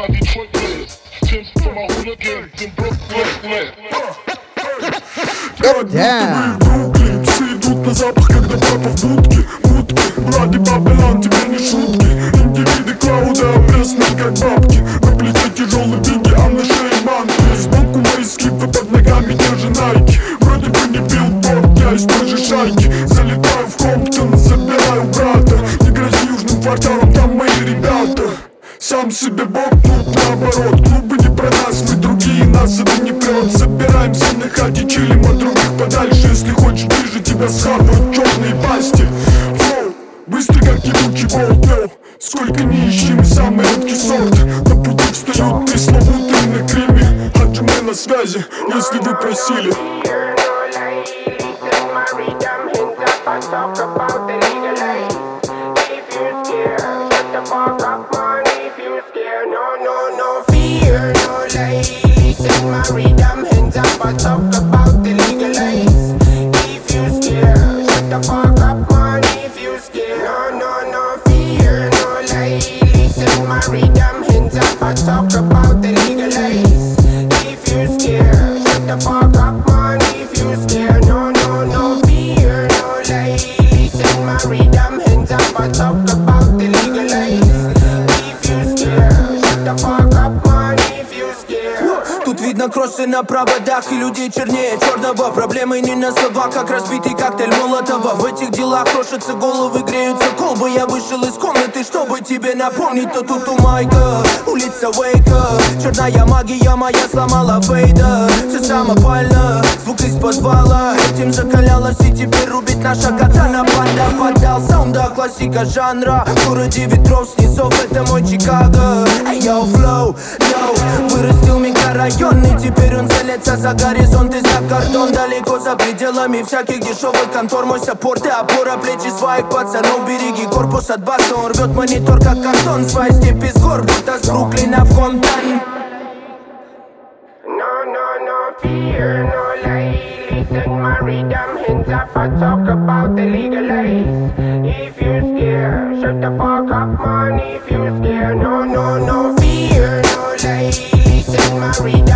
my Detroit players. Tim's for my hooligans in Brooklyn. Damn. Бруклин Все идут на запах, когда папа в будке Будки, Влади Бабелан, теперь не шутки Индивиды Клауда, опресные как бабки На плече тяжелый биги, а на шее манки Сбоку мои скипы, под ногами держи найки Вроде бы не билборд, я из той же шайки Залетаю в Комптон, забираю брата Не грози южным кварталом, сам себе бог, тут наоборот Клубы не про нас, мы другие, нас это не прет. Собираемся на хате, чилим от других подальше. Если хочешь ближе, тебя схапают черные пасти. Флоу, быстро как ебучий болт, Сколько не ищи, мы самый редкий сорт. На пути встают пресловутые на криме Хаджиме на связи, если вы просили. Talk about the legal life. If you scared, shut the fuck up, listen my rhythm, hands up and talk about the legal life. If you scared, shut the fuck up, man. If you scared, no, no, no fear, no lie, listen my rhythm, hands up and talk about the legal life. If you scared, shut the fuck видно кроссы на проводах и людей чернее черного. Проблемы не на словах, как разбитый коктейль Молотова. В этих делах крошатся головы, греются колбы. Я вышел из комнаты, чтобы тебе напомнить. То тут у Майка, улица Уэйка. Черная магия моя сломала Фейда. Все самопально, звук из подвала. Этим закалялась и теперь рубит наша катана. Панда поддал саунда, классика жанра. В городе ветров, снизов, это мой Чикаго. Эй, йоу, флоу, йоу. Вырастил микрорайон и теперь он целится за горизонт и за кордон Далеко за пределами всяких дешевых контор Мой саппорт и опора плечи своих пацанов Береги корпус от баса, он рвет монитор как картон Свои степи с гор, будто с Бруклина в Комптон No, no, no fear, no lie. Listen, my rhythm, hands up, I talk about the legal life. If you scared, shut the fuck up, man. If you scared, no, no We.